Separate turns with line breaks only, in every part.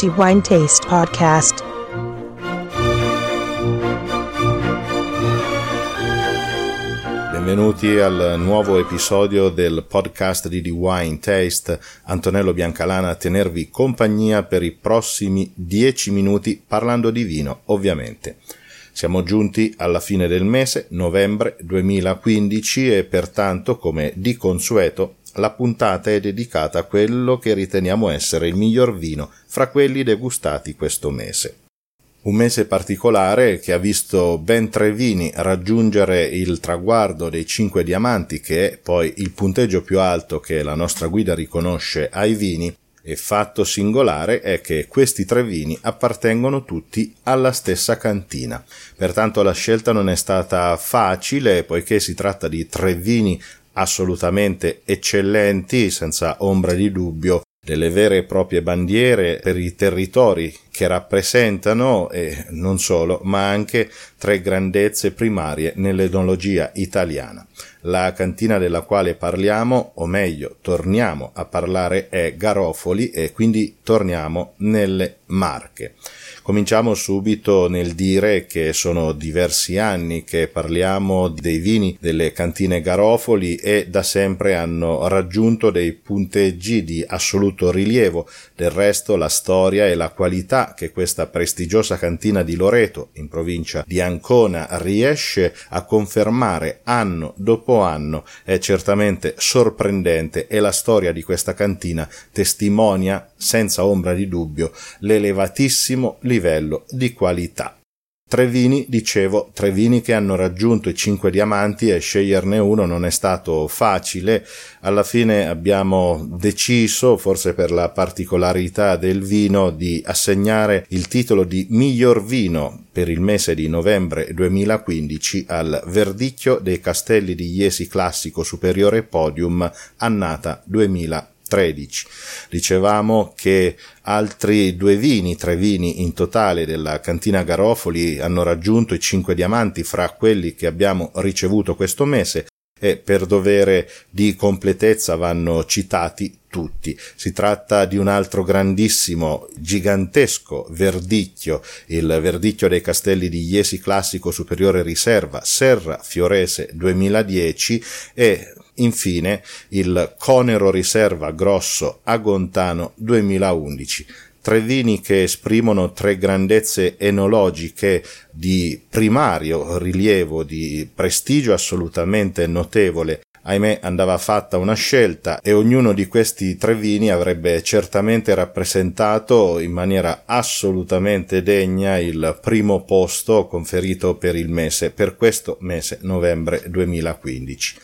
The Wine Taste Podcast.
Benvenuti al nuovo episodio del podcast di The Wine Taste. Antonello Biancalana a tenervi compagnia per i prossimi dieci minuti parlando di vino, ovviamente. Siamo giunti alla fine del mese, novembre 2015 e pertanto, come di consueto, la puntata è dedicata a quello che riteniamo essere il miglior vino fra quelli degustati questo mese. Un mese particolare che ha visto ben tre vini raggiungere il traguardo dei cinque diamanti, che è poi il punteggio più alto che la nostra guida riconosce ai vini, e fatto singolare è che questi tre vini appartengono tutti alla stessa cantina. Pertanto la scelta non è stata facile, poiché si tratta di tre vini assolutamente eccellenti, senza ombra di dubbio, delle vere e proprie bandiere per i territori che rappresentano, e non solo, ma anche tre grandezze primarie nell'enologia italiana. La cantina della quale parliamo, o meglio, torniamo a parlare, è Garofoli e quindi torniamo nelle Marche. Cominciamo subito nel dire che sono diversi anni che parliamo dei vini delle cantine Garofoli e da sempre hanno raggiunto dei punteggi di assoluto rilievo. Del resto la storia e la qualità che questa prestigiosa cantina di Loreto, in provincia di Ancona, riesce a confermare anno dopo anno è certamente sorprendente e la storia di questa cantina testimonia senza ombra di dubbio l'elevatissimo livello di qualità. Tre vini, dicevo, tre vini che hanno raggiunto i cinque diamanti e sceglierne uno non è stato facile. Alla fine abbiamo deciso, forse per la particolarità del vino, di assegnare il titolo di miglior vino per il mese di novembre 2015 al Verdicchio dei Castelli di Iesi Classico Superiore Podium annata 2015. 13. Dicevamo che altri due vini, tre vini in totale della cantina Garofoli hanno raggiunto i cinque diamanti fra quelli che abbiamo ricevuto questo mese e per dovere di completezza vanno citati tutti. Si tratta di un altro grandissimo, gigantesco verdicchio, il verdicchio dei castelli di Iesi Classico Superiore Riserva, Serra Fiorese 2010 e infine il Conero Riserva Grosso Agontano 2011 tre vini che esprimono tre grandezze enologiche di primario rilievo, di prestigio assolutamente notevole. Ahimè andava fatta una scelta e ognuno di questi tre vini avrebbe certamente rappresentato in maniera assolutamente degna il primo posto conferito per il mese, per questo mese novembre 2015.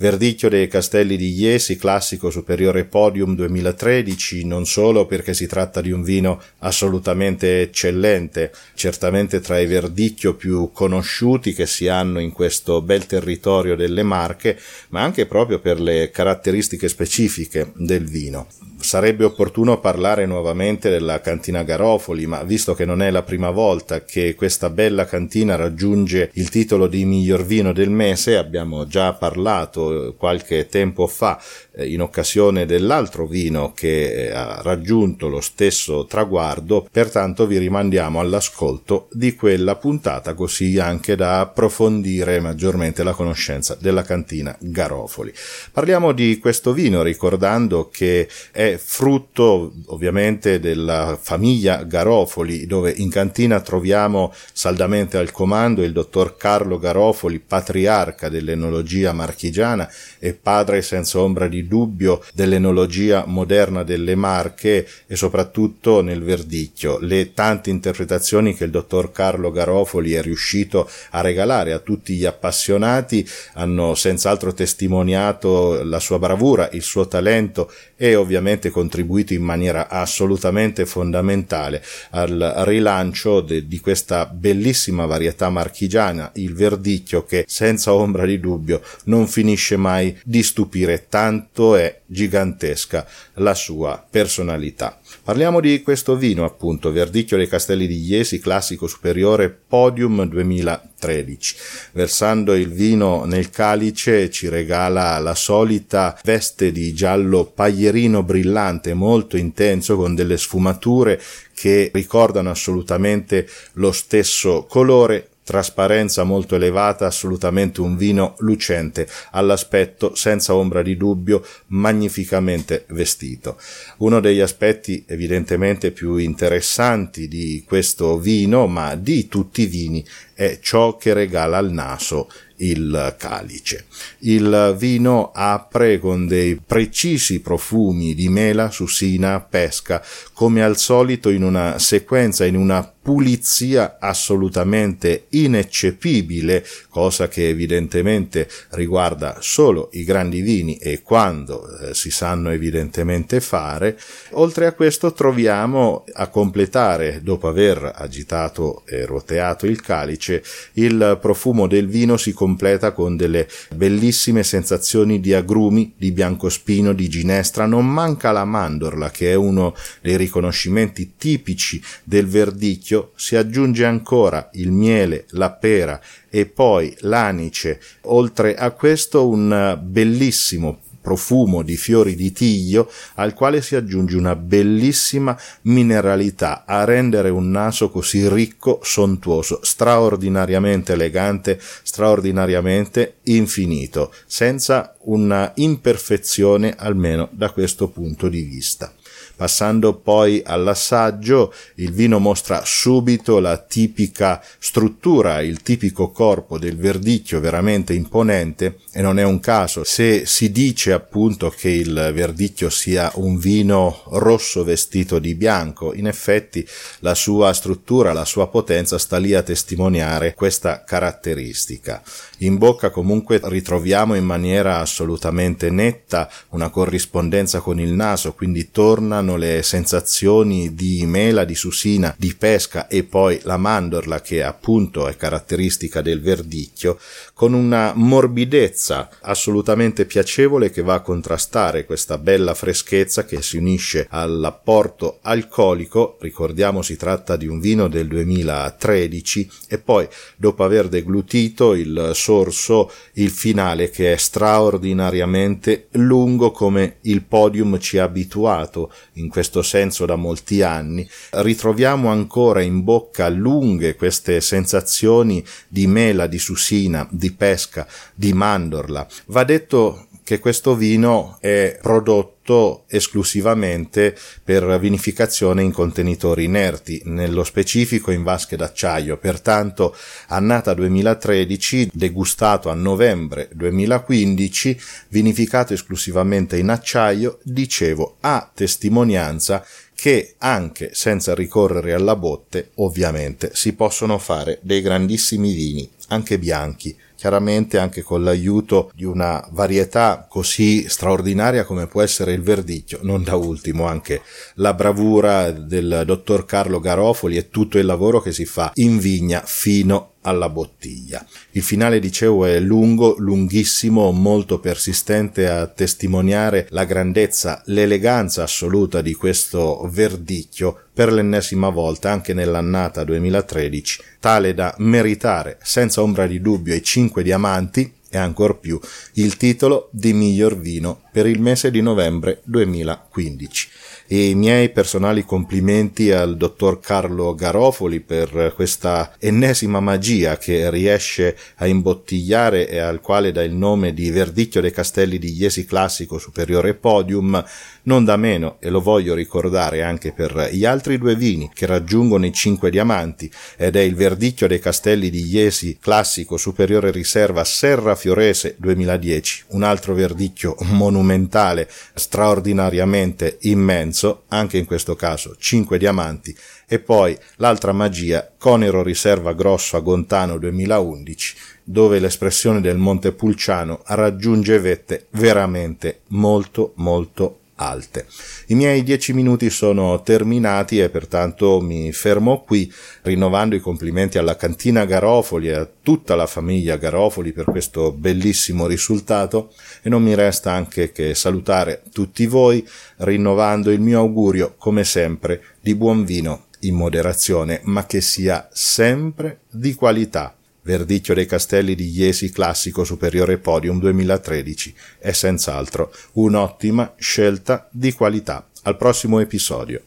Verdicchio dei Castelli di Iesi, classico superiore podium 2013, non solo perché si tratta di un vino assolutamente eccellente, certamente tra i verdicchio più conosciuti che si hanno in questo bel territorio delle Marche, ma anche proprio per le caratteristiche specifiche del vino. Sarebbe opportuno parlare nuovamente della cantina Garofoli, ma visto che non è la prima volta che questa bella cantina raggiunge il titolo di miglior vino del mese, abbiamo già parlato qualche tempo fa eh, in occasione dell'altro vino che eh, ha raggiunto lo stesso traguardo, pertanto vi rimandiamo all'ascolto di quella puntata così anche da approfondire maggiormente la conoscenza della cantina Garofoli. Parliamo di questo vino ricordando che è frutto ovviamente della famiglia Garofoli dove in cantina troviamo saldamente al comando il dottor Carlo Garofoli, patriarca dell'enologia marchigiana e padre senza ombra di dubbio dell'enologia moderna delle Marche e soprattutto nel verdicchio. Le tante interpretazioni che il dottor Carlo Garofoli è riuscito a regalare a tutti gli appassionati hanno senz'altro testimoniato la sua bravura, il suo talento e ovviamente contribuito in maniera assolutamente fondamentale al rilancio de, di questa bellissima varietà marchigiana, il verdicchio che senza ombra di dubbio non finisce mai di stupire, tanto è gigantesca la sua personalità. Parliamo di questo vino, appunto, Verdicchio dei Castelli di Iesi, classico superiore Podium 2013. Versando il vino nel calice ci regala la solita veste di giallo paglierino brillante, molto intenso, con delle sfumature che ricordano assolutamente lo stesso colore trasparenza molto elevata, assolutamente un vino lucente, all'aspetto senza ombra di dubbio magnificamente vestito. Uno degli aspetti evidentemente più interessanti di questo vino, ma di tutti i vini, è ciò che regala al naso il calice. Il vino apre con dei precisi profumi di mela, susina, pesca, come al solito in una sequenza, in una pulizia assolutamente ineccepibile, cosa che evidentemente riguarda solo i grandi vini e quando eh, si sanno evidentemente fare. Oltre a questo troviamo a completare, dopo aver agitato e roteato il calice, il profumo del vino si completa con delle bellissime sensazioni di agrumi, di biancospino, di ginestra, non manca la mandorla che è uno dei riconoscimenti tipici del verdicchio. Si aggiunge ancora il miele, la pera e poi l'anice. Oltre a questo un bellissimo profumo di fiori di tiglio al quale si aggiunge una bellissima mineralità a rendere un naso così ricco, sontuoso, straordinariamente elegante, straordinariamente infinito, senza una imperfezione almeno da questo punto di vista. Passando poi all'assaggio, il vino mostra subito la tipica struttura, il tipico corpo del verdicchio veramente imponente e non è un caso se si dice appunto che il verdicchio sia un vino rosso vestito di bianco, in effetti la sua struttura, la sua potenza sta lì a testimoniare questa caratteristica. In bocca comunque ritroviamo in maniera assolutamente netta una corrispondenza con il naso, quindi tornano hanno le sensazioni di mela, di susina, di pesca e poi la mandorla che appunto è caratteristica del verdicchio, con una morbidezza assolutamente piacevole che va a contrastare questa bella freschezza che si unisce all'apporto alcolico, ricordiamo si tratta di un vino del 2013 e poi dopo aver deglutito il sorso il finale che è straordinariamente lungo come il podium ci ha abituato in questo senso da molti anni, ritroviamo ancora in bocca lunghe queste sensazioni di mela, di susina, di pesca, di mandorla. Va detto che questo vino è prodotto esclusivamente per vinificazione in contenitori inerti, nello specifico in vasche d'acciaio, pertanto annata 2013, degustato a novembre 2015, vinificato esclusivamente in acciaio, dicevo, a testimonianza che anche senza ricorrere alla botte, ovviamente, si possono fare dei grandissimi vini, anche bianchi, chiaramente anche con l'aiuto di una varietà così straordinaria come può essere il verdicchio, non da ultimo anche la bravura del dottor Carlo Garofoli e tutto il lavoro che si fa in vigna fino alla bottiglia. Il finale, dicevo, è lungo, lunghissimo, molto persistente a testimoniare la grandezza, l'eleganza assoluta di questo verdicchio per l'ennesima volta anche nell'annata 2013, tale da meritare senza ombra di dubbio i cinque diamanti e ancor più il titolo di miglior vino per il mese di novembre 2015 e i miei personali complimenti al dottor Carlo Garofoli per questa ennesima magia che riesce a imbottigliare e al quale dà il nome di Verdicchio dei Castelli di Iesi Classico Superiore Podium, non da meno, e lo voglio ricordare anche per gli altri due vini che raggiungono i cinque diamanti, ed è il Verdicchio dei Castelli di Iesi Classico Superiore Riserva Serra Fiorese 2010, un altro verdicchio monumentale, straordinariamente immenso, anche in questo caso 5 diamanti, e poi l'altra magia, Conero Riserva Grosso a Gontano 2011, dove l'espressione del Monte Pulciano raggiunge vette veramente molto molto alte. I miei dieci minuti sono terminati e pertanto mi fermo qui rinnovando i complimenti alla cantina Garofoli e a tutta la famiglia Garofoli per questo bellissimo risultato e non mi resta anche che salutare tutti voi rinnovando il mio augurio come sempre di buon vino in moderazione ma che sia sempre di qualità Verdicchio dei Castelli di Iesi Classico Superiore Podium 2013 è senz'altro un'ottima scelta di qualità. Al prossimo episodio.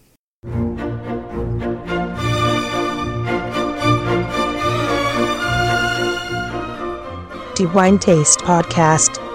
The Wine Taste Podcast